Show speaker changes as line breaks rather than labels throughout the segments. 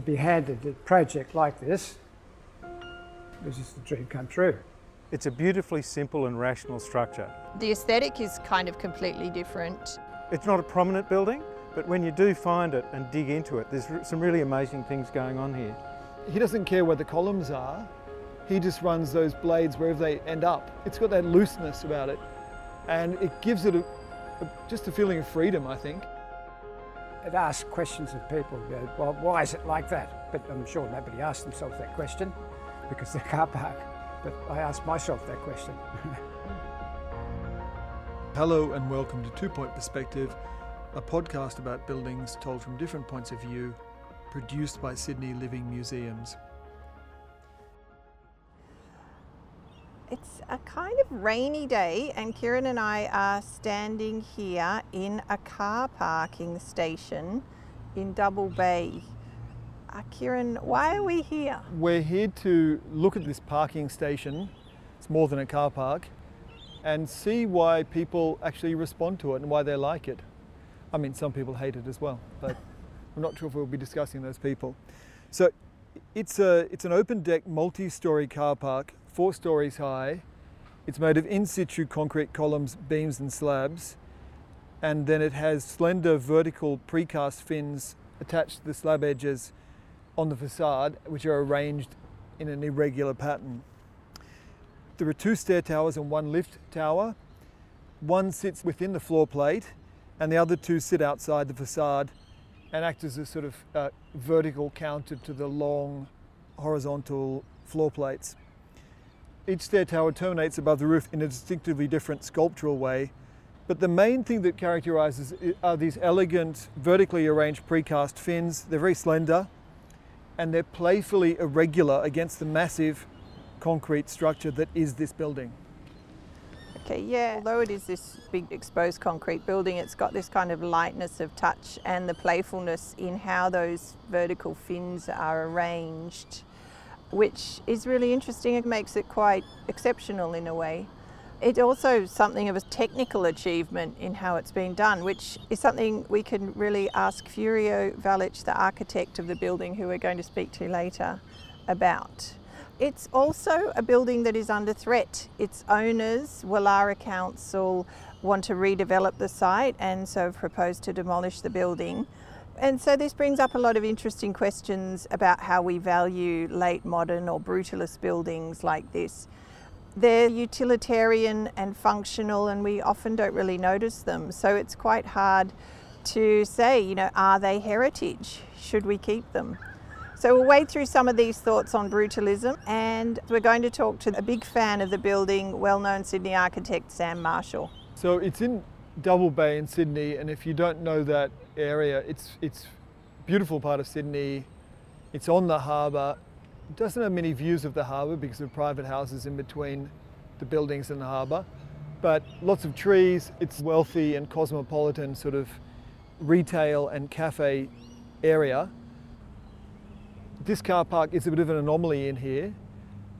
to be handed a project like this was just a dream come true.
It's a beautifully simple and rational structure.
The aesthetic is kind of completely different.
It's not a prominent building, but when you do find it and dig into it, there's some really amazing things going on here.
He doesn't care where the columns are, he just runs those blades wherever they end up. It's got that looseness about it, and it gives it a, a, just a feeling of freedom, I think.
It asks questions of people, you know, well, why is it like that? But I'm sure nobody asked themselves that question because they're car park. But I asked myself that question.
Hello and welcome to Two Point Perspective, a podcast about buildings told from different points of view, produced by Sydney Living Museums.
It's a kind of rainy day, and Kieran and I are standing here in a car parking station in Double Bay. Uh, Kieran, why are we here?
We're here to look at this parking station, it's more than a car park, and see why people actually respond to it and why they like it. I mean, some people hate it as well, but I'm not sure if we'll be discussing those people. So it's, a, it's an open deck multi story car park four stories high. It's made of in situ concrete columns, beams, and slabs. And then it has slender vertical precast fins attached to the slab edges on the facade, which are arranged in an irregular pattern. There are two stair towers and one lift tower. One sits within the floor plate, and the other two sit outside the facade and act as a sort of uh, vertical counter to the long horizontal floor plates. Each stair tower terminates above the roof in a distinctively different sculptural way, but the main thing that characterises are these elegant, vertically arranged precast fins. They're very slender and they're playfully irregular against the massive concrete structure that is this building.
Yeah, although it is this big exposed concrete building, it's got this kind of lightness of touch and the playfulness in how those vertical fins are arranged which is really interesting. It makes it quite exceptional in a way. It's also something of a technical achievement in how it's been done, which is something we can really ask Furio Valich, the architect of the building, who we're going to speak to later, about. It's also a building that is under threat. Its owners, Woollahra Council, want to redevelop the site and so have proposed to demolish the building. And so this brings up a lot of interesting questions about how we value late modern or brutalist buildings like this. They're utilitarian and functional, and we often don't really notice them. So it's quite hard to say, you know, are they heritage? Should we keep them? So we'll wade through some of these thoughts on brutalism, and we're going to talk to a big fan of the building, well known Sydney architect Sam Marshall.
So it's in Double Bay in Sydney, and if you don't know that area, it's it's beautiful part of Sydney. It's on the harbour. It doesn't have many views of the harbour because of private houses in between the buildings and the harbour, but lots of trees. It's wealthy and cosmopolitan sort of retail and cafe area. This car park is a bit of an anomaly in here,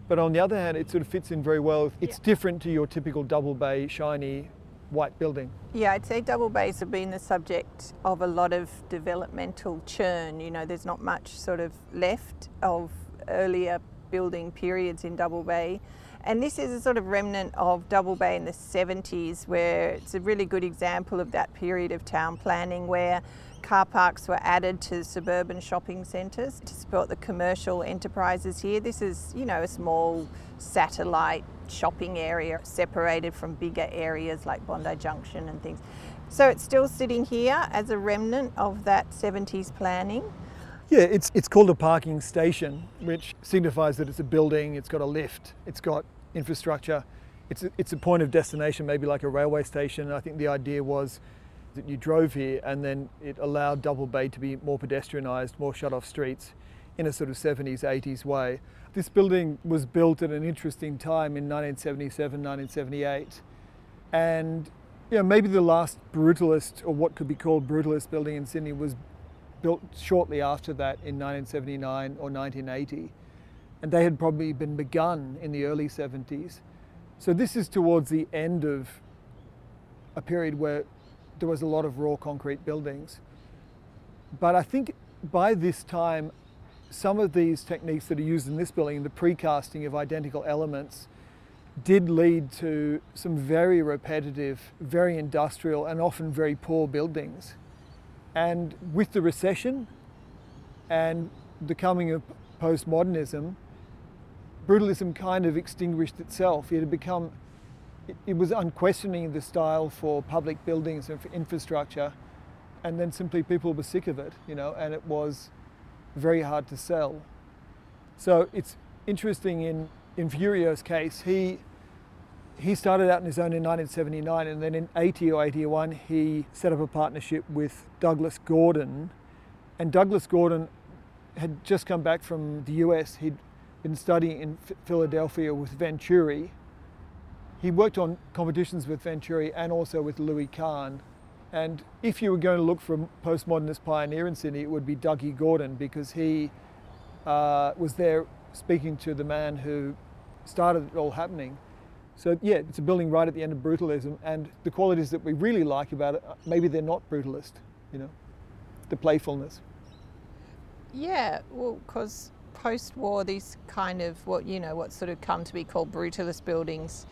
but on the other hand, it sort of fits in very well. It's yeah. different to your typical double bay, shiny white building.
Yeah, I'd say double bays have been the subject of a lot of developmental churn. You know, there's not much sort of left of earlier building periods in Double Bay. And this is a sort of remnant of Double Bay in the 70s, where it's a really good example of that period of town planning where car parks were added to suburban shopping centres to support the commercial enterprises here. This is, you know, a small satellite shopping area separated from bigger areas like Bondi Junction and things. So it's still sitting here as a remnant of that 70s planning.
Yeah, it's, it's called a parking station, which signifies that it's a building, it's got a lift, it's got infrastructure, it's a, it's a point of destination, maybe like a railway station. I think the idea was that you drove here and then it allowed Double Bay to be more pedestrianised, more shut off streets in a sort of 70s, 80s way. This building was built at an interesting time in 1977, 1978. And you know, maybe the last brutalist, or what could be called brutalist building in Sydney, was built shortly after that in 1979 or 1980. And they had probably been begun in the early 70s. So this is towards the end of a period where there was a lot of raw concrete buildings. But I think by this time, some of these techniques that are used in this building, the precasting of identical elements, did lead to some very repetitive, very industrial, and often very poor buildings. And with the recession and the coming of postmodernism, brutalism kind of extinguished itself. It had become, it, was unquestioning the style for public buildings and for infrastructure, and then simply people were sick of it, you know, and it was very hard to sell. So it's interesting in, in Furio's case, he he started out on his own in 1979 and then in 80 or 81 he set up a partnership with Douglas Gordon. And Douglas Gordon had just come back from the US he'd been studying in Philadelphia with Venturi he worked on competitions with Venturi and also with Louis Kahn and if you were going to look for a postmodernist pioneer in Sydney it would be Dougie Gordon because he uh, was there speaking to the man who started it all happening so yeah, it's a building right at the end of brutalism, and the qualities that we really like about it, uh, maybe they're not brutalist, you know, the playfulness.
Yeah, well, because post-war, these kind of what you know, what sort of come to be called brutalist buildings,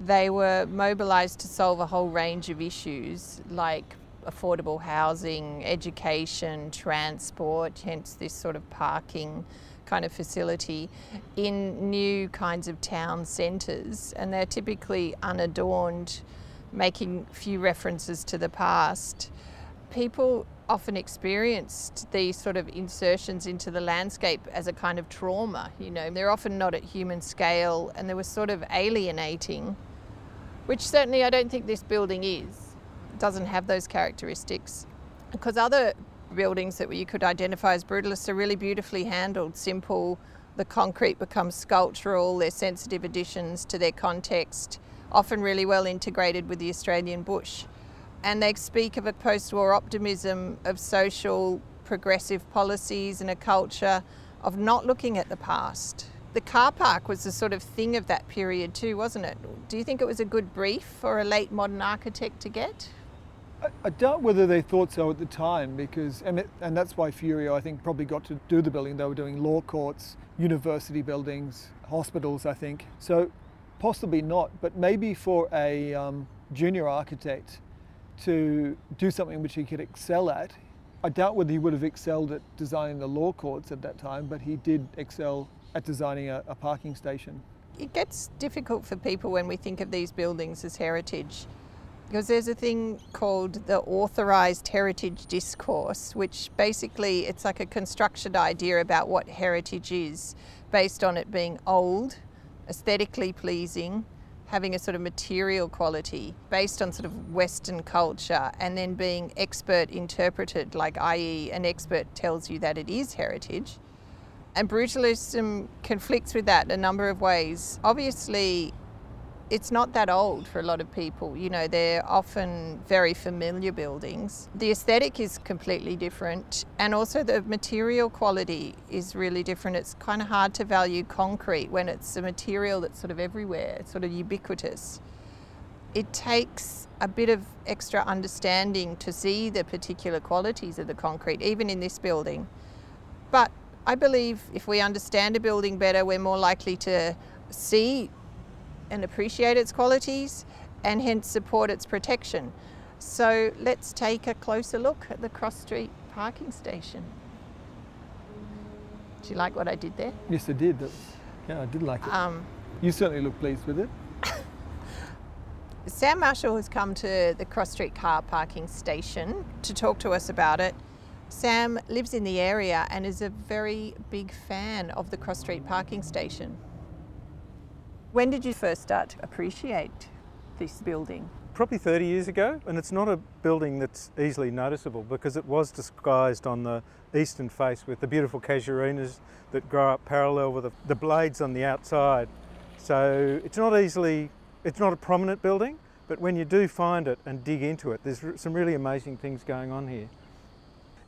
they were mobilised to solve a whole range of issues like affordable housing, education, transport, hence this sort of parking kind of facility in new kinds of town centres, and they're typically unadorned, making few references to the past. People often experienced these sort of insertions into the landscape as a kind of trauma. You know, they're often not at human scale, and they were sort of alienating, which certainly I don't think this building is. It doesn't have those characteristics. Because other buildings that you could identify as brutalists are really beautifully handled, simple. The concrete becomes sculptural, they're sensitive additions to their context, often really well integrated with the Australian bush. And they speak of a post war optimism of social progressive policies and a culture of not looking at the past. The car park was the sort of thing of that period too, wasn't it? Do you think it was a good brief for a late modern architect to get?
I, I doubt whether they thought so at the time because, and, it, and that's why Furio, I think, probably got to do the building. They were doing law courts, university buildings, hospitals, I think. So possibly not, but maybe for a um, junior architect to do something which he could excel at. I doubt whether he would have excelled at designing the law courts at that time, but he did excel at designing a, a parking station.
It gets difficult for people when we think of these buildings as heritage because there's a thing called the authorized heritage discourse which basically it's like a constructed idea about what heritage is based on it being old aesthetically pleasing having a sort of material quality based on sort of western culture and then being expert interpreted like i.e. an expert tells you that it is heritage and brutalism conflicts with that in a number of ways obviously it's not that old for a lot of people. You know, they're often very familiar buildings. The aesthetic is completely different, and also the material quality is really different. It's kind of hard to value concrete when it's a material that's sort of everywhere, it's sort of ubiquitous. It takes a bit of extra understanding to see the particular qualities of the concrete, even in this building. But I believe if we understand a building better, we're more likely to see and appreciate its qualities and hence support its protection. So let's take a closer look at the Cross Street parking station. Do you like what I did there?
Yes, I did. Yeah, I did like it. Um, you certainly look pleased with it.
Sam Marshall has come to the Cross Street car parking station to talk to us about it. Sam lives in the area and is a very big fan of the Cross Street parking station. When did you first start to appreciate this building?
Probably 30 years ago, and it's not a building that's easily noticeable because it was disguised on the eastern face with the beautiful casuarinas that grow up parallel with the, the blades on the outside. So it's not easily, it's not a prominent building, but when you do find it and dig into it, there's some really amazing things going on here.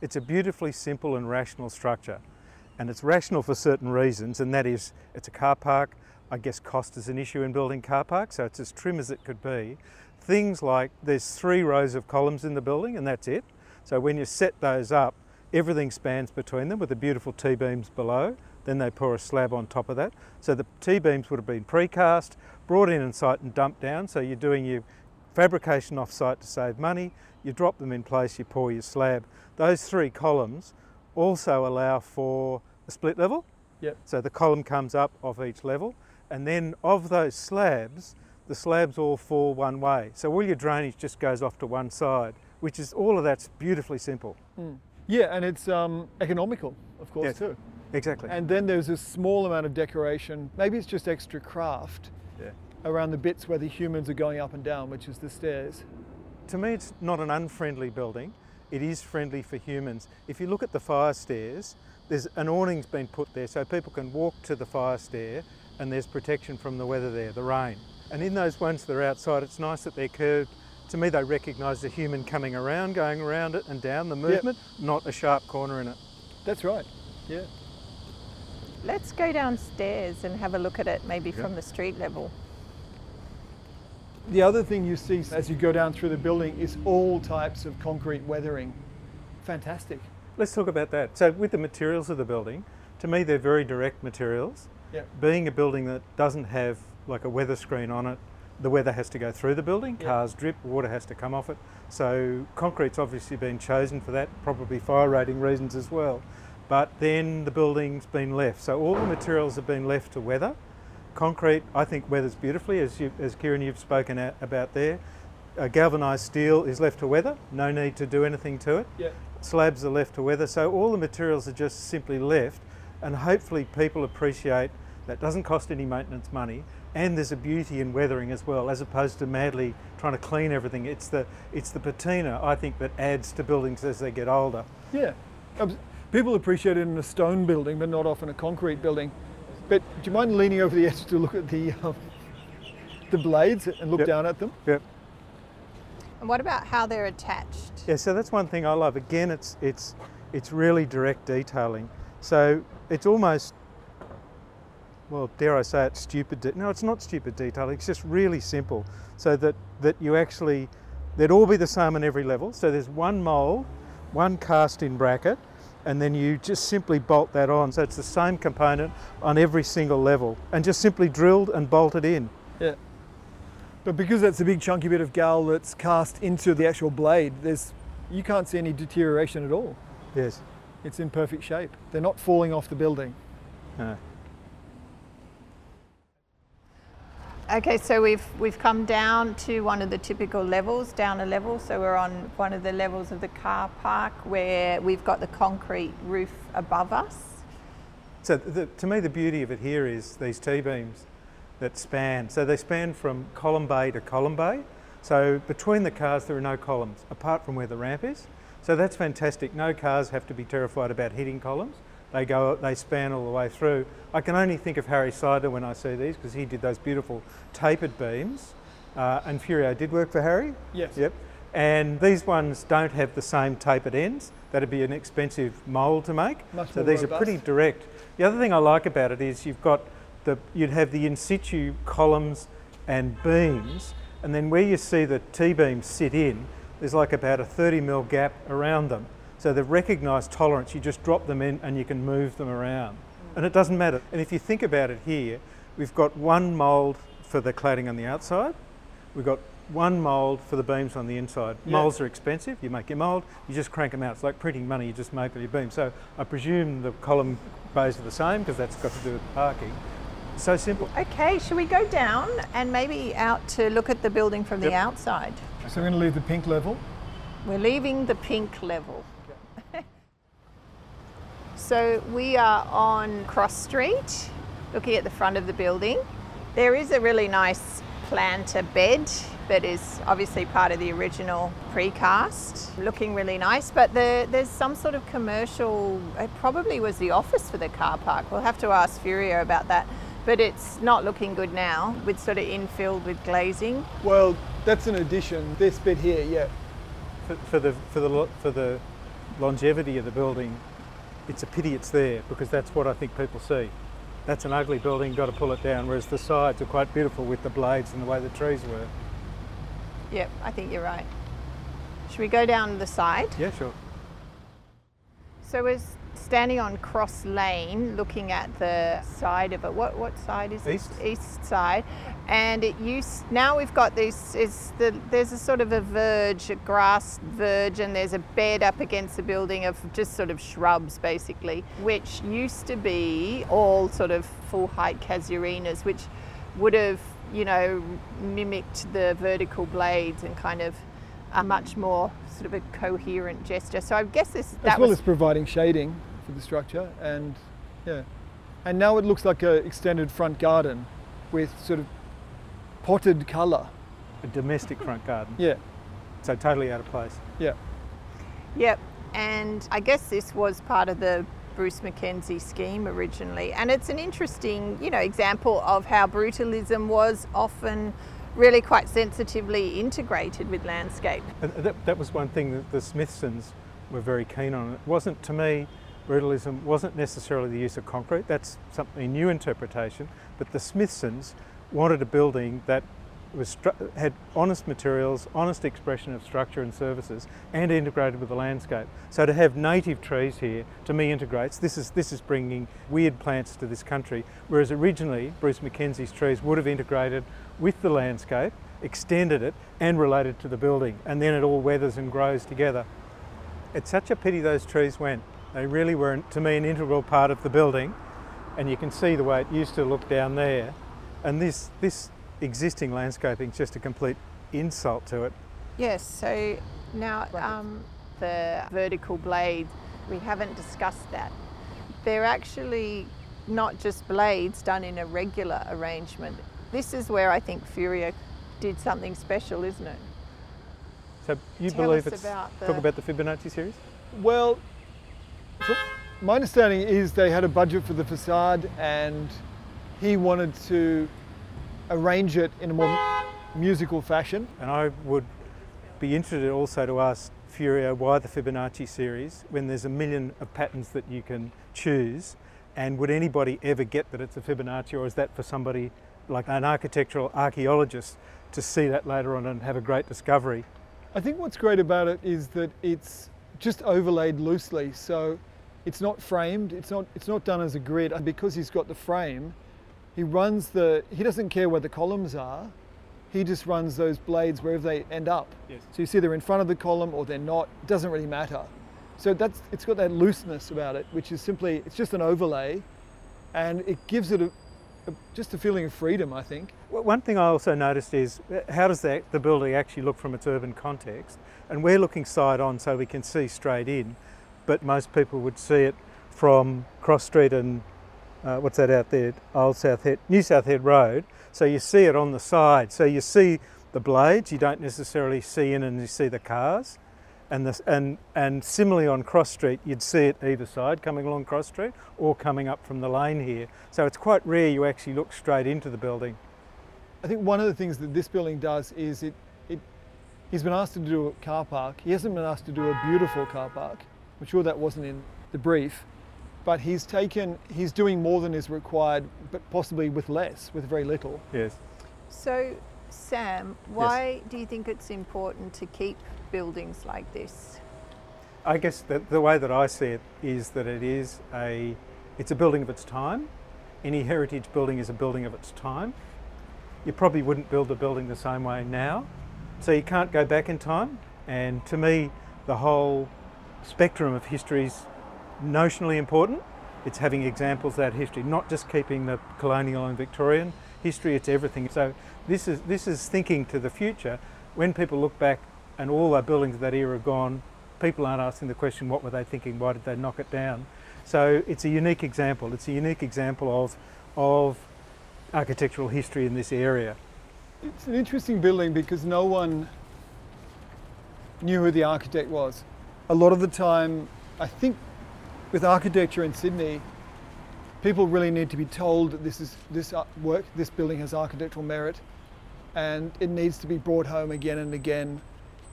It's a beautifully simple and rational structure, and it's rational for certain reasons, and that is it's a car park, I guess cost is an issue in building car parks, so it's as trim as it could be. Things like there's three rows of columns in the building and that's it. So when you set those up, everything spans between them with the beautiful T-beams below. Then they pour a slab on top of that. So the T-beams would have been precast, brought in on site and dumped down. So you're doing your fabrication off site to save money. You drop them in place, you pour your slab. Those three columns also allow for a split level.
Yep.
So the column comes up off each level, and then of those slabs, the slabs all fall one way. So all your drainage just goes off to one side, which is all of that's beautifully simple.
Yeah, and it's um, economical, of course,
Yes.
too.
Exactly.
And then there's a small amount of decoration. Maybe it's just extra craft
yeah.
around the bits where the humans are going up and down, which is the stairs.
To me, it's not an unfriendly building. It is friendly for humans. If you look at the fire stairs, there's an awning's been put there so people can walk to the fire stair and there's protection from the weather there, the rain. And in those ones that are outside, it's nice that they're curved. To me, they recognise the human coming around, going around it and down the movement, not a sharp corner in it.
That's right. Yeah.
Let's go downstairs and have a look at it maybe
Yeah.
from the street level.
The other thing you see as you go down through the building is all types of concrete weathering. Fantastic.
Let's talk about that. So, with the materials of the building, to me, they're very direct materials.
Yeah.
Being a building that doesn't have like a weather screen on it, the weather has to go through the building,
Yeah.
cars drip, water has to come off it. So, concrete's obviously been chosen for that, probably fire rating reasons as well. But then the building's been left. So, all the materials have been left to weather. Concrete, I think, weathers beautifully, as, you, as Kieran, you've spoken out about there. Uh, galvanised steel is left to weather, no need to do anything to it
Yeah.
slabs are left to weather. So all the materials are just simply left, and hopefully people appreciate that doesn't cost any maintenance money, and there's a beauty in weathering as well, as opposed to madly trying to clean everything. It's the it's the patina I think that adds to buildings as they get older.
Yeah. People appreciate it in a stone building, but not often a concrete building. But do you mind leaning over the edge to look at the um, the blades and look
Yep.
down at them?
Yep.
And what about how they're attached?
Yeah, so that's one thing I love. Again, it's it's it's really direct detailing. So it's almost well, dare I say it, stupid. De- no, it's not stupid detailing. It's just really simple, so that that you actually they'd all be the same on every level. So there's one mould, one cast-in bracket, and then you just simply bolt that on. So it's the same component on every single level, and just simply drilled and bolted in.
Yeah. But because that's a big chunky bit of gal that's cast into the actual blade, there's you can't see any deterioration at all.
Yes.
It's in perfect shape. They're not falling off the building.
No.
Okay, so we've we've come down to one of the typical levels, down a level. So we're on one of the levels of the car park where we've got the concrete roof above us.
So the, to me, the beauty of it here is these T-beams that span. So they span from column bay to column bay. So between the cars, there are no columns, apart from where the ramp is. So that's fantastic. No cars have to be terrified about hitting columns. They go, they span all the way through. I can only think of Harry Seidler when I see these because he did those beautiful tapered beams. Uh, and Furio did work for Harry.
Yes.
Yep. And these ones don't have the same tapered ends. That'd be an expensive mould to make.
Much
so these are pretty direct. The other thing I like about it is you've got the you'd have the in situ columns and beams, and then where you see the T beams sit in, there's like about a 30 mil gap around them. So they've recognised tolerance. You just drop them in and you can move them around, mm. and it doesn't matter. And if you think about it here, we've got one mould for the cladding on the outside. We've got one mould for the beams on the inside.
Yeah.
Moulds are expensive. You make your mould, you just crank them out. It's like printing money. You just make your beam. So I presume the column bays are the same because that's got to do with parking. So simple.
Okay, should we go down and maybe out to look at the building from the outside?
So we're going to leave the pink level.
We're leaving the pink level. So we are on Cross Street, looking at the front of the building. There is a really nice planter bed that is obviously part of the original precast, looking really nice. But the, there's some sort of commercial, it probably was the office for the car park. We'll have to ask Furio about that. But it's not looking good now, with sort of infilled with glazing.
Well, that's an addition. This bit here, yeah.
For, for the for the for the longevity of the building, it's a pity it's there because that's what I think people see. That's an ugly building, got to pull it down. Whereas the sides are quite beautiful with the blades and the way the trees were.
Yep, I think you're right. Should we go down the side?
Yeah, sure.
So we're standing on Cross Lane, looking at the side of it. What what side is
East.
it? East side. And it used now we've got this. Is the there's a sort of a verge, a grass verge, and there's a bed up against the building of just sort of shrubs, basically, which used to be all sort of full height casuarinas, which would have you know mimicked the vertical blades and kind of a much more sort of a coherent gesture. So I guess this that
as well
was
as providing shading for the structure and yeah and now it looks like an extended front garden with sort of potted colour
A domestic front garden.
yeah
So totally out of place.
yeah
Yep. And I guess this was part of the Bruce Mackenzie scheme originally. And it's an interesting, you know, example of how brutalism was often really quite sensitively integrated with landscape.
That, that was one thing that the Smithsons were very keen on. It wasn't, to me, brutalism wasn't necessarily the use of concrete. That's something a new interpretation. But the Smithsons wanted a building that was had honest materials, honest expression of structure and services, and integrated with the landscape. So to have native trees here, to me, integrates. This is this is bringing weird plants to this country. Whereas originally Bruce Mackenzie's trees would have integrated with the landscape, extended it, and related to the building, and then it all weathers and grows together. It's such a pity those trees went. They really were, to me, an integral part of the building, and you can see the way it used to look down there. And this this existing landscaping is just a complete insult to it.
Yes, so now um, the vertical blade, we haven't discussed that. They're actually not just blades done in a regular arrangement. This is where I think Furio did something special, isn't it?
So you
Tell
believe
us
it's
about the-
talk about the Fibonacci series?
well fr- my understanding is they had a budget for the facade and he wanted to arrange it in a more musical fashion
And I would be interested also to ask Furio why the Fibonacci series when there's a million of patterns that you can choose. And would anybody ever get that it's a Fibonacci, or is that for somebody like an architectural archaeologist to see that later on and have a great discovery?
I think what's great about it is that it's just overlaid loosely, so it's not framed. It's not. It's not done as a grid. And because he's got the frame, he runs the. He doesn't care where the columns are. He just runs those blades wherever they end up.
Yes.
So you see they're in front of the column or they're not. It doesn't really matter. So that's. It's got that looseness about it, which is simply. It's just an overlay, and it gives it a, a just a feeling of freedom. I think.
One thing I also noticed is uh, how does that, the building actually look from its urban context? And we're looking side on so we can see straight in, but most people would see it from Cross Street and uh, what's that out there? Old South Head, New South Head Road. So you see it on the side. So you see the blades. You don't necessarily see in, and you see the cars. And, and, and similarly on Cross Street, you'd see it either side coming along Cross Street or coming up from the lane here. So it's quite rare you actually look straight into the building.
I think one of the things that this building does is it, it he's been asked to do a car park. He hasn't been asked to do a beautiful car park. I'm sure that wasn't in the brief, but he's taken he's doing more than is required, but possibly with less, with very little.
Yes.
So, Sam, why do you think it's important to keep buildings like this?
I guess the, the way that I see it is that it is a, it's a building of its time. Any heritage building is a building of its time. You probably wouldn't build a building the same way now. So you can't go back in time. And to me, the whole spectrum of history is notionally important. It's having examples of that history, not just keeping the colonial and Victorian history, it's everything. So this is, this is thinking to the future. When people look back and all our buildings of that era are gone, people aren't asking the question, what were they thinking? Why did they knock it down? So it's a unique example. It's a unique example of, of architectural history in this area.
It's an interesting building because no one knew who the architect was. A lot of the time, I think with architecture in Sydney, people really need to be told that this is this uh, work, this building has architectural merit, and it needs to be brought home again and again.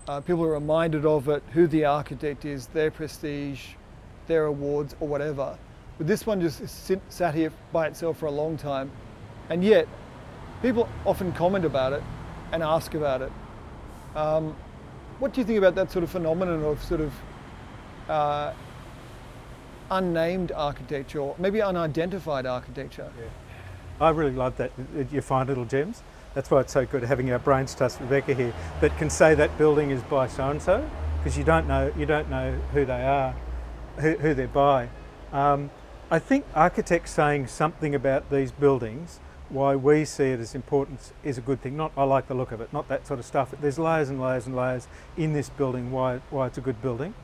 Uh, people are reminded of it, who the architect is, their prestige, their awards, or whatever. But this one just sit, sat here by itself for a long time, and yet people often comment about it and ask about it. Um, what do you think about that sort of phenomenon of sort of uh, unnamed architecture, or maybe unidentified architecture. Yeah.
I really love that. You find little gems. That's why it's so good having our brains trust Rebecca here that can say that building is by so and so because you don't know you don't know who they are, who, who they're by. Um, I think architects saying something about these buildings, why we see it as important, is a good thing. Not I like the look of it, not that sort of stuff. There's layers and layers and layers in this building why why it's a good building,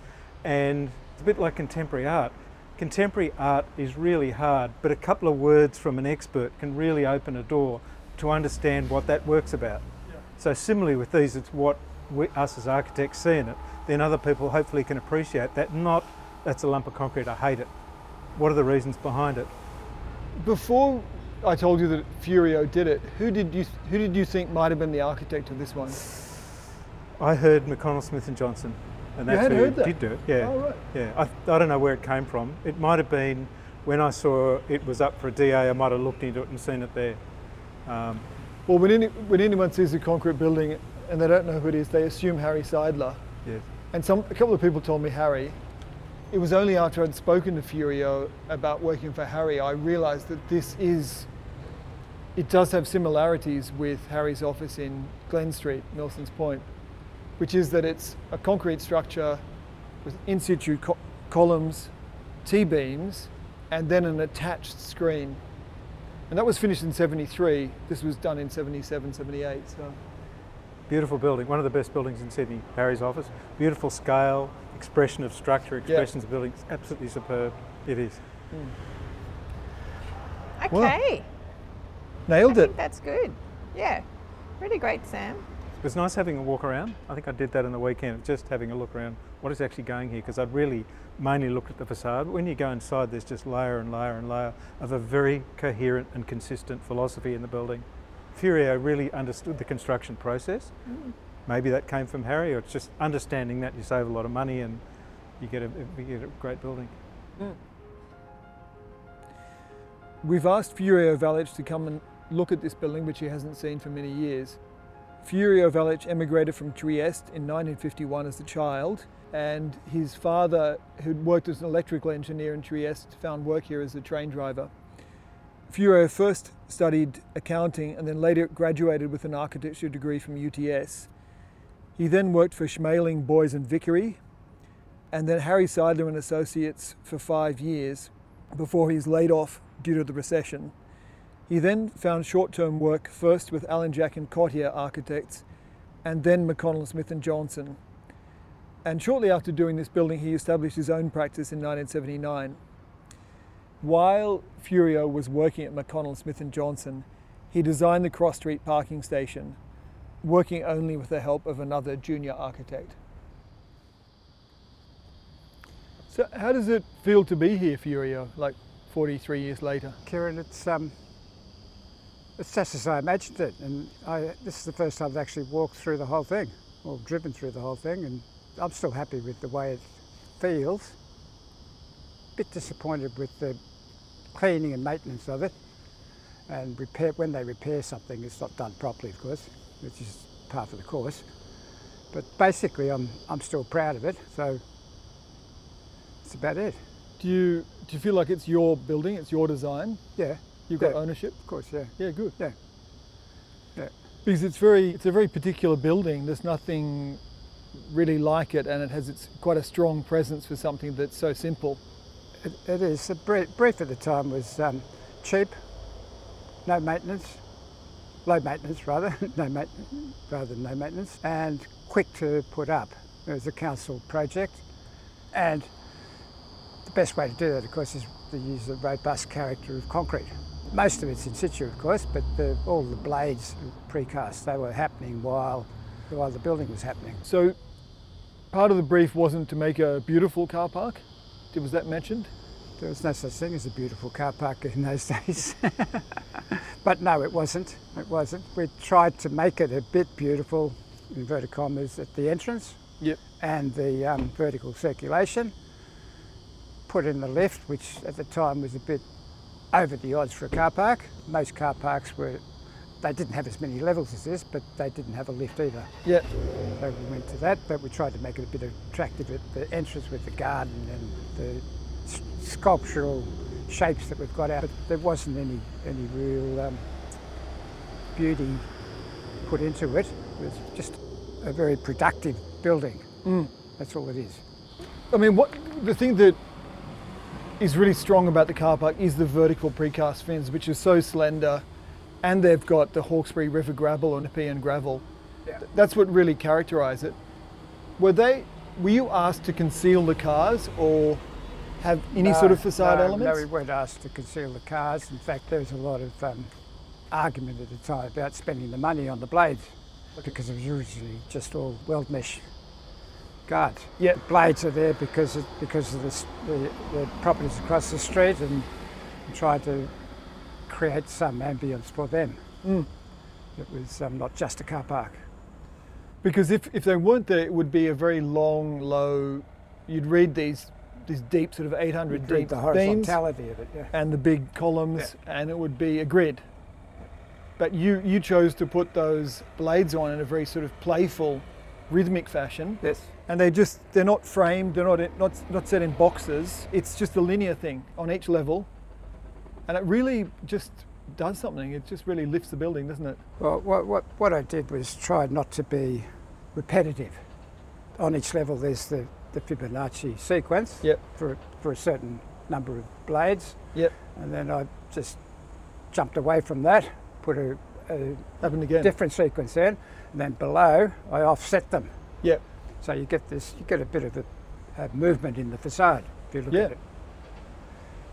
and it's a bit like contemporary art. Contemporary art is really hard, but a couple of words from an expert can really open a door to understand what that work's about. So similarly with these, it's what we, us as architects see in it. Then other people hopefully can appreciate that. Not that's a lump of concrete. I hate it. What are the reasons behind it?
Before I told you that Furio did it, who did you who did you think might have been the architect of this one?
I heard McConnell Smith and Johnson, and
You
that's who
heard that?
did do it. Yeah,
Oh, right.
yeah. I, I don't know where it came from. It might have been when I saw it was up for a DA. I might have looked into it and seen it there. Um,
Well, when, any, when anyone sees a concrete building and they don't know who it is, they assume Harry Seidler.
yeah.
And some, a couple of people told me Harry. It was only after I'd spoken to Furio about working for Harry I realised that this is. It does have similarities with Harry's office in Glen Street, Milson's Point, which is that it's a concrete structure with in situ co- columns, T beams, and then an attached screen. And that was finished in 73. This was done in 77, 78. So.
Beautiful building, one of the best buildings in Sydney, Harry's office. Beautiful scale, expression of structure, expressions of buildings, absolutely superb. It is. Hmm.
Okay.
Nailed
I
it.
think that's good. Yeah. Really great, Sam.
It was nice having a walk around. I think I did that on the weekend, just having a look around. What is actually going here? Because I'd really mainly looked at the facade. But when you go inside, there's just layer and layer and layer of a very coherent and consistent philosophy in the building. Furio really understood the construction process. Mm. Maybe that came from Harry, or it's just understanding that you save a lot of money and you get a, you get a great building.
We've asked Furio Valich to come and look at this building, which he hasn't seen for many years. Furio Valich emigrated from Trieste in 1951 as a child, and his father, who'd worked as an electrical engineer in Trieste, found work here as a train driver. Furio first studied accounting and then later graduated with an architecture degree from UTS. He then worked for Schmaling, Boys and Vickery, and then Harry Seidler and Associates for five years before he was laid off due to the recession. He then found short-term work first with Alan Jack and Cottier Architects and then McConnell Smith and Johnson. And shortly after doing this building, he established his own practice in 1979. While Furio was working at McConnell Smith and Johnson, he designed the Cross Street parking station, working only with the help of another junior architect. So, how does it feel to be here, Furio, like 43 years later?
Kieran, it's um, it's just as I imagined it, and I, this is the first time I've actually walked through the whole thing, or driven through the whole thing, and I'm still happy with the way it feels. Bit disappointed with the cleaning and maintenance of it, and repair when they repair something, it's not done properly, of course, which is part of the course. But basically, I'm I'm still proud of it, so that's about it.
Do you do you feel like it's your building, it's your design?
Yeah,
You've got
Yeah.
ownership?
of course, yeah.
Yeah, good.
Yeah. Yeah.
Because it's very it's a very particular building. There's nothing really like it and it has its quite a strong presence for something that's so simple.
It, it is. The brief, brief at the time was um, cheap, no maintenance, low maintenance rather, no maintenance rather than no maintenance, and quick to put up. It was a council project, and the best way to do that, of course, is to use the robust character of concrete. Most of it's in situ, of course, but the, all the blades precast. They were happening while while the building was happening.
So part of the brief wasn't to make a beautiful car park. Was that mentioned?
There was no such thing as a beautiful car park in those days. but no, it wasn't. It wasn't. We tried to make it a bit beautiful, inverted commas, at the entrance
Yep.
and the um, vertical circulation. Put in the lift, which at the time was a bit over the odds for a car park. Most car parks were, they didn't have as many levels as this, but they didn't have a lift either.
Yeah.
So we went to that, but we tried to make it a bit attractive at the entrance with the garden and the sculptural shapes that we've got out. But there wasn't any any real um, beauty put into it. It was just a very productive building. That's all it is.
I mean, what the thing that is really strong about the car park is the vertical precast fins, which are so slender, and they've got the Hawkesbury River gravel or Nepean gravel.
Yeah.
That's what really characterise it. Were they? Were you asked to conceal the cars or have any sort of facade
no,
elements?
No, we weren't asked to conceal the cars. In fact, there was a lot of um, argument at the time about spending the money on the blades because it was originally just all weld mesh guards.
Yeah.
Blades are there because of, because of this, the, the properties across the street and tried to create some ambience for them.
Mm.
It was um, not just a car park.
Because if, if they weren't there, it would be a very long, low. You'd read these these deep sort of 800
You'd
deep
the
beams
of it. Yeah.
and the big columns, and it would be a grid. But you you chose to put those blades on in a very sort of playful, rhythmic fashion,
Yes.
And they just they're not framed, they're not not not set in boxes. It's just a linear thing on each level, and it really just does something. It just really lifts the building, doesn't it?
Well, what, what, what I did was try not to be repetitive. On each level, there's the, the Fibonacci sequence
Yep.
for, for a certain number of blades,
Yep.
and then I just jumped away from that, put a, a
again.
different sequence in, and then below I offset them.
Yep.
So you get this, you get a bit of a, a movement in the facade if you look
Yeah.
at it.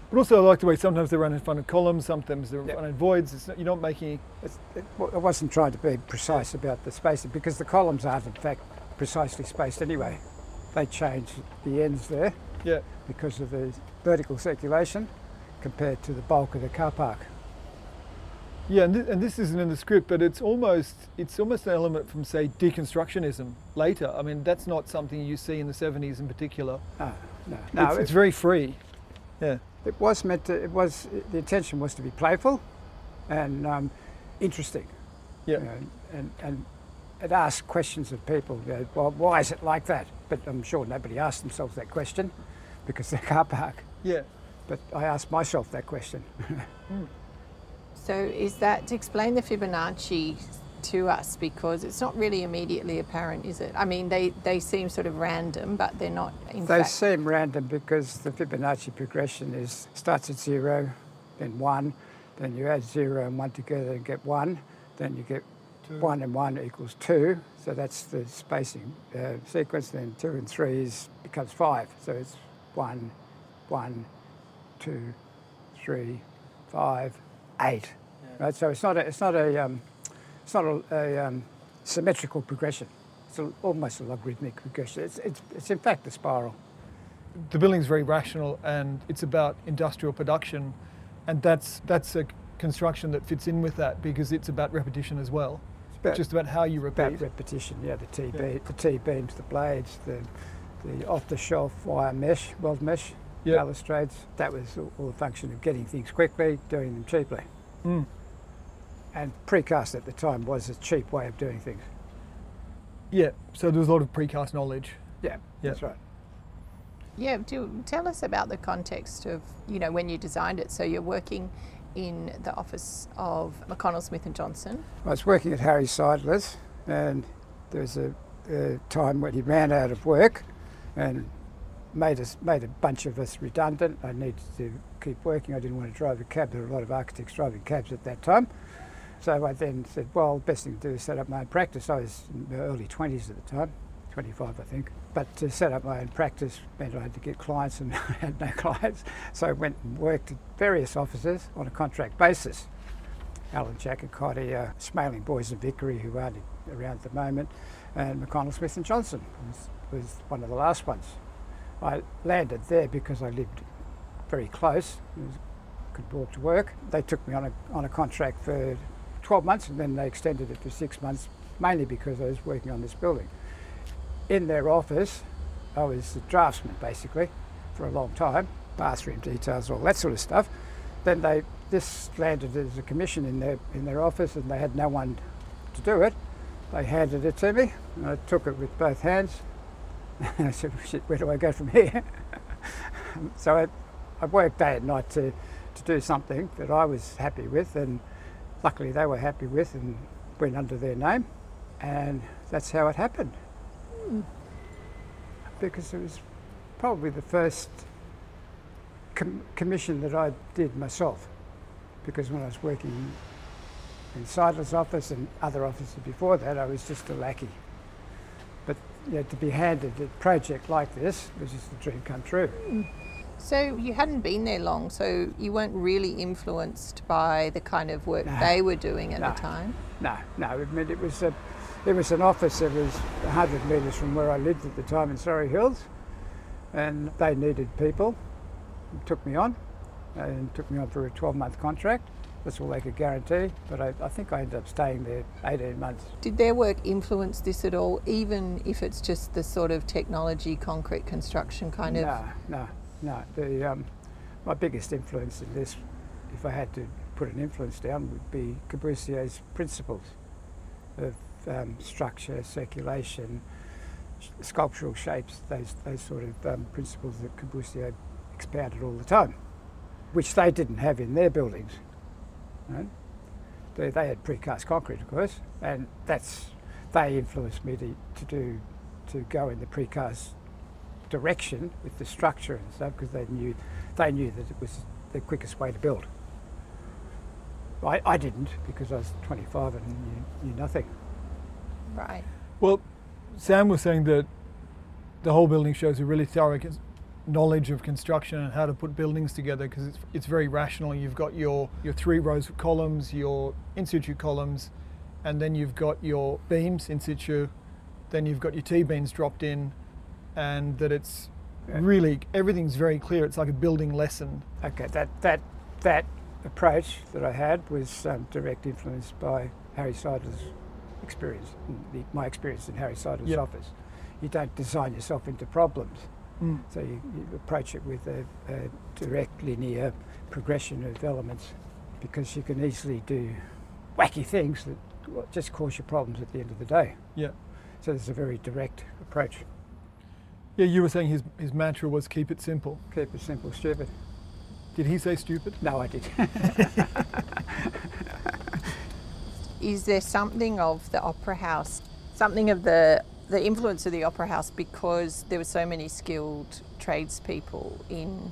But also, I like the way sometimes they run in front of columns, sometimes they
Yep.
run in voids. It's not, you're not making
It's, it, I wasn't trying to be precise about the spacing because the columns aren't in fact precisely spaced anyway. They change the ends there
yeah.
because of the vertical circulation compared to the bulk of the car park.
Yeah, and, th- and this isn't in the script, but it's almost it's almost an element from say deconstructionism later. I mean, that's not something you see in the 70s in particular.
No, no, no.
it's,
it,
it's very free. Yeah,
it was meant to. It was the intention was to be playful and um, interesting.
yeah,
you know, and and it asked questions of people. You know, well, why is it like that? But I'm sure nobody asked themselves that question because they're car park.
yeah.
But I asked myself that question.
So is that to explain the Fibonacci to us because it's not really immediately apparent, is it? I mean, they, they seem sort of random, but they're not in
They
fact.
seem random because the Fibonacci progression is starts at zero, then one, then you add zero and one together and get one, then you get one and one equals two. So that's the spacing uh, sequence. Then two and three is becomes five. So it's one, one, two, three, five, eight. Right. So it's not a it's not a um, it's not a, a um, symmetrical progression. It's a, almost a logarithmic progression. It's, it's, it's in fact a spiral.
The building's very rational, and it's about industrial production, and that's that's a construction that fits in with that because it's about repetition as well.
It's about,
Just about how you repeat.
about repetition. Yeah, the T be- the T beams, the blades, the the off-the-shelf wire mesh, weld mesh,
Yeah.
balustrades. That was all, all a function of getting things quickly, doing them cheaply.
Mm.
And precast at the time was a cheap way of doing things.
Yeah. So there was a lot of precast knowledge.
Yeah,
Yeah.
that's right.
Yeah, do tell us about the context of you know when you designed it. So you're working in the office of McConnell Smith and Johnson.
I was working at Harry Seidler's, and there was a, a time when he ran out of work, and made us made a bunch of us redundant. I needed to keep working. I didn't want to drive a cab. There were a lot of architects driving cabs at that time. So I then said, well, the best thing to do is set up my own practice. I was in my early 20s at the time, 25 I think. But to set up my own practice meant I had to get clients and I had no clients. So I went and worked at various offices on a contract basis. Alan Jackacotty, uh, Schmaling Boys and Vickery, who aren't around at the moment, and McConnell Smith and Johnson was, was one of the last ones. I landed there because I lived very close, could walk to work. They took me on a, on a contract for 12 months and then they extended it for six months, mainly because I was working on this building. In their office, I was a draftsman basically for a long time, bathroom details, all that sort of stuff. Then they this landed as a commission in their in their office and they had no one to do it. They handed it to me and I took it with both hands. I said, "Shit, where do I go from here? so I, I worked day and night to, to do something that I was happy with, and luckily they were happy with and went under their name, and that's how it happened. Hmm. Because it was probably the first com- commission that I did myself. Because when I was working in Seidler's office and other offices before that, I was just a lackey. You know, to be handed a project like this was just a dream come true.
So you hadn't been there long, so you weren't really influenced by the kind of work
No.
they were doing at
No.
the time.
No, no. I mean, it was a, it was an office that was 100 metres from where I lived at the time in Surry Hills, and they needed people. Took me on, and took me on for a 12-month contract. That's all they could guarantee. But I, I think I ended up staying there 18 months.
Did their work influence this at all, even if it's just the sort of technology, concrete construction kind of?
No, no, no. The um, my biggest influence in this, if I had to put an influence down, would be Corbusier's principles of um, structure, circulation, sh- sculptural shapes. Those those sort of um, principles that Cabrissier expounded all the time, which they didn't have in their buildings. Right? They, they had precast concrete, of course, and that's they influenced me to, to do to go in the precast direction with the structure and stuff because they knew they knew that it was the quickest way to build. I, I didn't because I was 25 and knew, knew nothing.
Right.
Well, Sam was saying that the whole building shows a really thorough cons- knowledge of construction and how to put buildings together because it's, it's very rational. You've got your, your three rows of columns, your in situ columns, and then you've got your beams in situ, then you've got your T beams dropped in, and that it's
Yeah.
really everything's very clear. It's like a building lesson.
Okay, that that that approach that I had was um, direct influence by Harry Seidler's experience, the, my experience in Harry Seidler's
Yep.
office. You don't design yourself into problems.
Mm.
So you, you approach it with a, a direct linear progression of elements because you can easily do wacky things that just cause you problems at the end of the day.
Yeah.
So there's a very direct approach.
Yeah, you were saying his, his mantra was keep it simple.
Keep it simple, stupid.
Did he say stupid?
No, I did.
Is there something of the Opera House, something of the the influence of the Opera House because there were so many skilled tradespeople in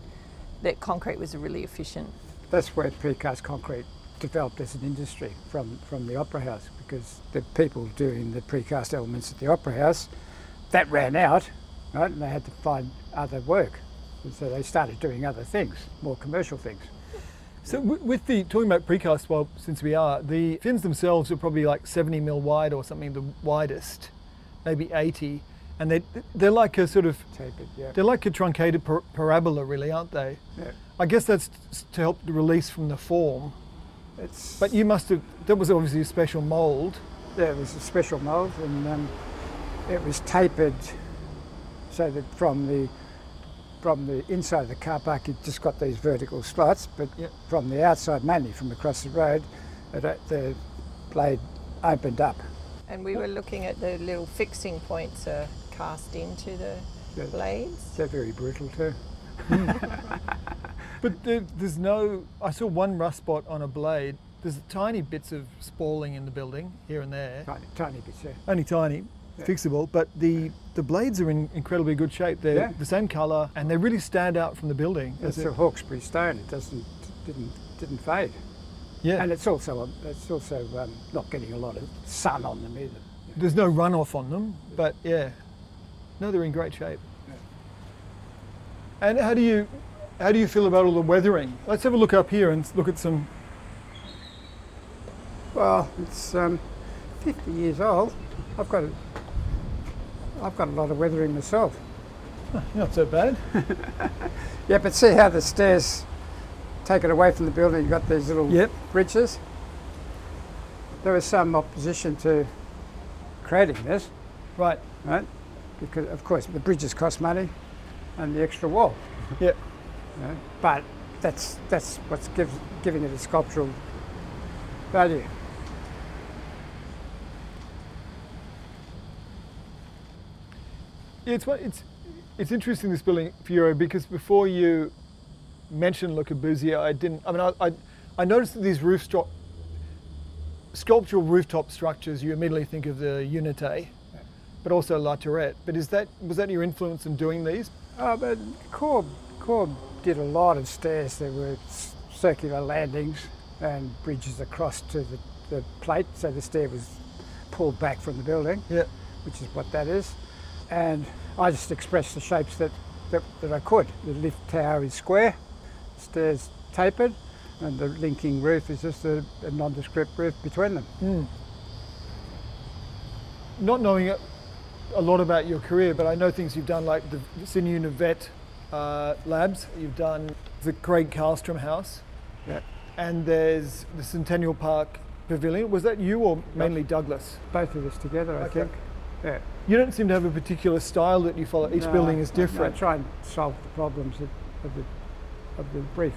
that concrete was really efficient?
That's where precast concrete developed as an industry from, from the Opera House because the people doing the precast elements at the Opera House, that ran out, right, and they had to find other work. And so they started doing other things, more commercial things.
So with the talking about precast, well, since we are, the fins themselves are probably like 70 mil wide or something, the widest, maybe 80, and they they're like a sort of
Tapered, yeah.
they're like a truncated par- parabola, really, aren't they?
yeah.
I guess that's to help the release from the form.
It's,
But you must have that was obviously a special mould.
yeah, it was a special mould and um, it was tapered so that from the from the inside of the car park you just got these vertical slots, but
Yep.
from the outside, mainly from across the road, it, uh, the blade opened up.
And we were looking at the little fixing points are cast into the
Yeah.
blades.
They're very brittle too. Hmm.
But there, there's no. I saw one rust spot on a blade. There's tiny bits of spalling in the building here and there.
Tiny, tiny bits, yeah.
only tiny,
Yeah.
fixable, but the the blades are in incredibly good shape. They're
Yeah.
the same colour and they really stand out from the building.
It's
As
a
a-
Hawkesbury stone. It doesn't didn't didn't fade,
yeah,
and it's also um, it's also um, not getting a lot of sun on them either.
there's no runoff on them, but yeah, no, they're in great shape. And how do you how do you feel about all the weathering? Let's have a look up here and look at some.
Well, it's um, 50 years old. I've got a, I've got a lot of weathering myself.
Not so bad.
Yeah, but see how the stairs take it away from the building. You've got these little
Yep.
bridges. There was some opposition to creating this,
Right.
right? Because of course the bridges cost money, and the extra wall.
Yep.
you know, But that's that's what's gives, giving it a sculptural value.
Yeah, it's it's it's interesting this building, Furio, because before you mention Le Corbusier, I didn't. I mean, I, I, I noticed that these rooftop sculptural rooftop structures. You immediately think of the Unité, but also La Tourette. But is that was that your influence in doing these?
Oh, but Corb, Corb did a lot of stairs. There were circular landings and bridges across to the, the plate, so the stair was pulled back from the building,
Yeah.
which is what that is. And I just expressed the shapes that, that, that I could. The lift tower is square, stairs tapered, and the linking roof is just a, a nondescript roof between them.
Not knowing a, lot about your career, but I know things you've done like the Sydney Univet uh, Labs. You've done the Craig Carlstrom House,
Yeah.
and there's the Centennial Park Pavilion. Was that you or mainly Douglas?
Both of us together, I
Okay.
think. Yeah.
You don't seem to have a particular style that you follow. Each
No,
building is
I-
different.
I try and solve the problems of, of, the, of the brief.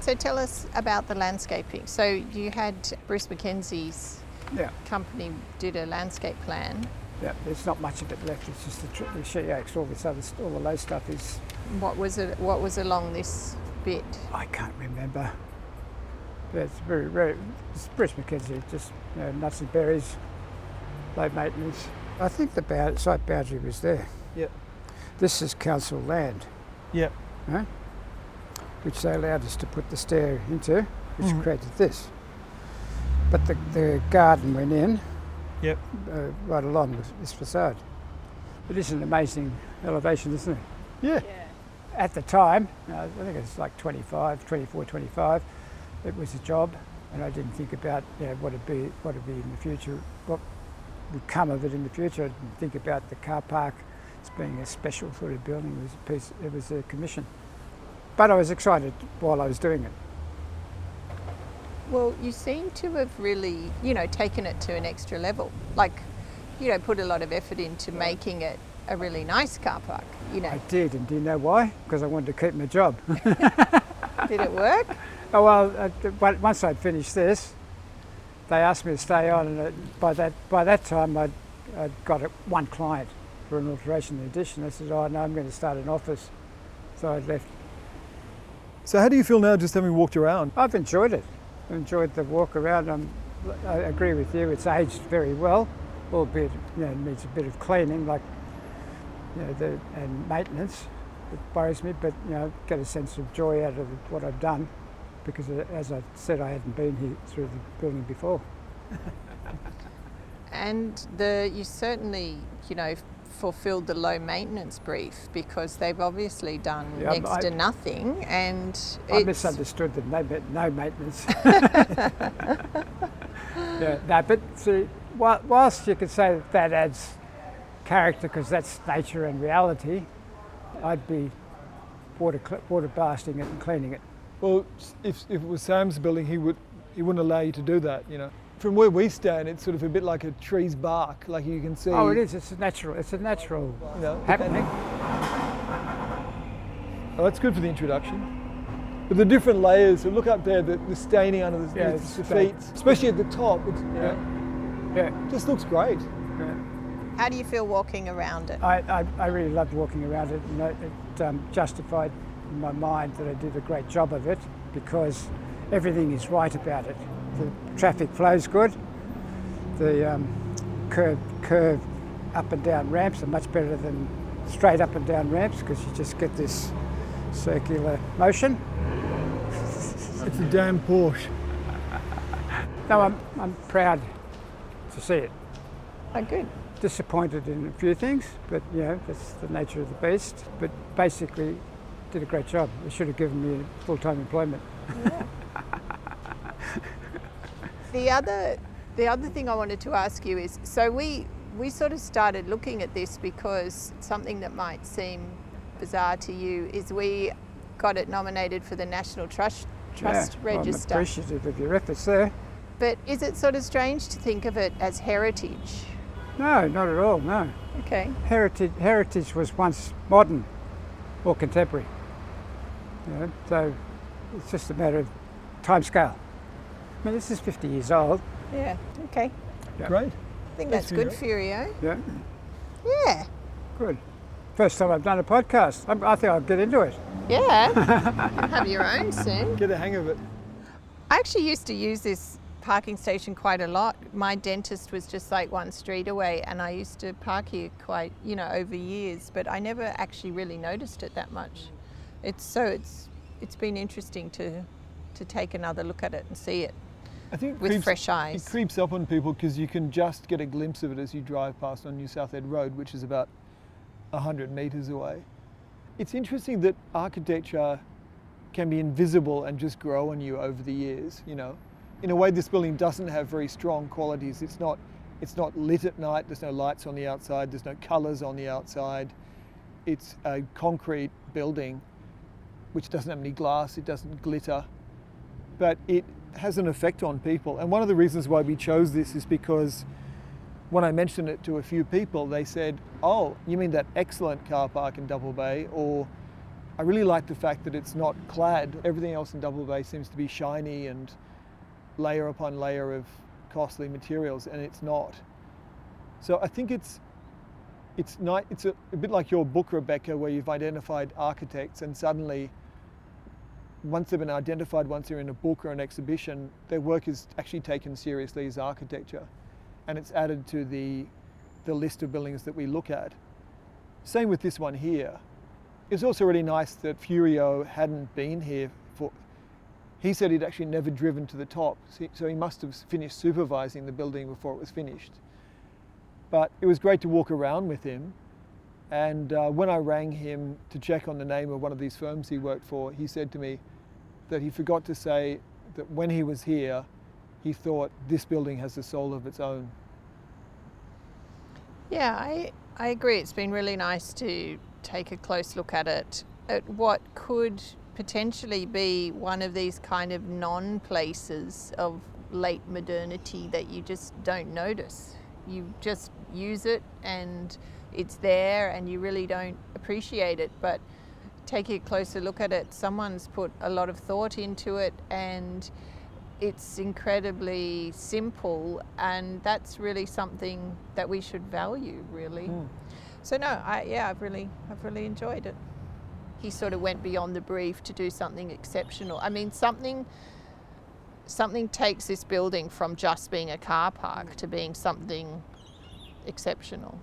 So tell us about the landscaping. So you had Bruce Mackenzie's
Yeah.
company did a landscape plan.
Yeah, there's not much of it left. It's just the, tr- the she oaks. All this other, all the low stuff is.
What was it? What was along this bit?
I can't remember. Yeah, it's very, very. It's Bruce Mackenzie, just you know, nuts and berries, low maintenance. I think the bound, site boundary was there.
Yep.
This is council land,
Yeah.
huh? Which they allowed us to put the stair into, which
Mhm.
created this. But the, the garden went in
Yep.
uh, right along with this facade. It is an amazing elevation, isn't it?
Yeah.
At the time, I think it's like 25, 24, 25, it was a job and I didn't think about you know, what it'd be, what it'd be in the future, what would come of it in the future. I didn't think about the car park as being a special sort of building. It was a piece, it was a commission. But I was excited while I was doing it.
Well, you seem to have really, you know, taken it to an extra level. Like, you know, put a lot of effort into making it a really nice car park. You know,
I did, and do you know why? Because I wanted to keep my job.
did it work?
Oh well, uh, once I'd finished this, they asked me to stay on, and uh, by that by that time I'd, I'd got one client for an alteration and addition. I said, "Oh no, I'm going to start an office," so I left.
So how do you feel now, just having walked around?
I've enjoyed it. I've enjoyed the walk around. I'm, I agree with you. It's aged very well, albeit you know needs a bit of cleaning, like you know, the, and maintenance. It worries me, but you know, get a sense of joy out of what I've done, because uh, as I said, I hadn't been here through the building before.
And the you certainly, you know, fulfilled the low maintenance brief because they've obviously done
Yeah,
next
I-
to nothing, and
I
it's
misunderstood that no, ma- no maintenance. yeah, no, but see, whilst you could say that that adds character because that's nature and reality, I'd be water, water blasting it and cleaning it.
Well, if, if it was Sam's building, he would he wouldn't allow you to do that. You know, from where we stand, it's sort of a bit like a tree's bark, like you can see.
Oh, it is. It's a natural. It's a natural
You know,
happening.
Oh, that's good for the introduction. But the different layers, so look up there, the, the staining under the,
Yeah,
the- the
great.
feet, especially at the top. It's, you
Yeah. Yeah.
just looks great.
yeah.
how do you feel walking around it?
I, I, I really loved walking around it, and it, it um, justified in my mind that I did a great job of it because everything is right about it. The traffic flows good. The um, curved, curved up and down ramps are much better than straight up and down ramps because you just get this circular motion.
It's a damn Porsche.
No, I'm, I'm proud to see it.
Oh, good.
Disappointed in a few things, but you know, that's the nature of the beast. But basically, did a great job. They should have given me full-time employment.
The other, the other thing I wanted to ask you is, so we we sort of started looking at this because something that might seem bizarre to you is we got it nominated for the National Trust Trust
Yeah,
Register.
I'm appreciative of your efforts there.
But is it sort of strange to think of it as heritage?
No, not at all. No,
Okay.
heritage heritage was once modern or contemporary. You know, so it's just a matter of time scale. I mean, this is 50 years old.
Yeah. Okay.
Yeah.
Great.
I think
Thanks,
that's good, for Furio.
Yeah,
Yeah.
good. First time I've done a podcast. I'm, I think I'll get into it.
Yeah, you can have your own soon.
Get a hang of it.
I actually used to use this parking station quite a lot. My dentist was just like one street away, and I used to park here quite, you know, over years. But I never actually really noticed it that much. It's so it's it's been interesting to to take another look at it and see it
I think it
with
creeps-
fresh eyes.
It creeps up on people because you can just get a glimpse of it as you drive past on New South Head Road, which is about 100 metres away. It's interesting that architecture can be invisible and just grow on you over the years, you know. In a way, this building doesn't have very strong qualities. It's not, it's not lit at night, there's no lights on the outside, there's no colours on the outside. It's a concrete building which doesn't have any glass, it doesn't glitter, but it has an effect on people. And one of the reasons why we chose this is because when I mentioned it to a few people, they said, Oh, you mean that excellent car park in Double Bay? Or I really like the fact that it's not clad. Everything else in Double Bay seems to be shiny and layer upon layer of costly materials, and it's not. So I think it's it's not, it's a, a bit like your book, Rebecca, where you've identified architects and suddenly once they've been identified, once they're in a book or an exhibition, their work is actually taken seriously as architecture and it's added to the, the list of buildings that we look at. Same with this one here. It's also really nice that Furio hadn't been here for, he said he'd actually never driven to the top, so- he must have finished supervising the building before it was finished. But it was great to walk around with him. And uh, when I rang him to check on the name of one of these firms he worked for, he said to me that he forgot to say that when he was here, he thought this building has a soul of its own.
Yeah, I, I agree. It's been really nice to take a close look at it, at what could potentially be one of these kind of non places of late modernity that you just don't notice. You just use it and it's there and you really don't appreciate it. But taking a closer look at it, someone's put a lot of thought into it and it's incredibly simple and that's really something that we should value really. Hmm. So no i yeah i've really i've really enjoyed it. He sort of went beyond the brief to do something exceptional. I mean something something takes this building from just being a car park hmm. to being something exceptional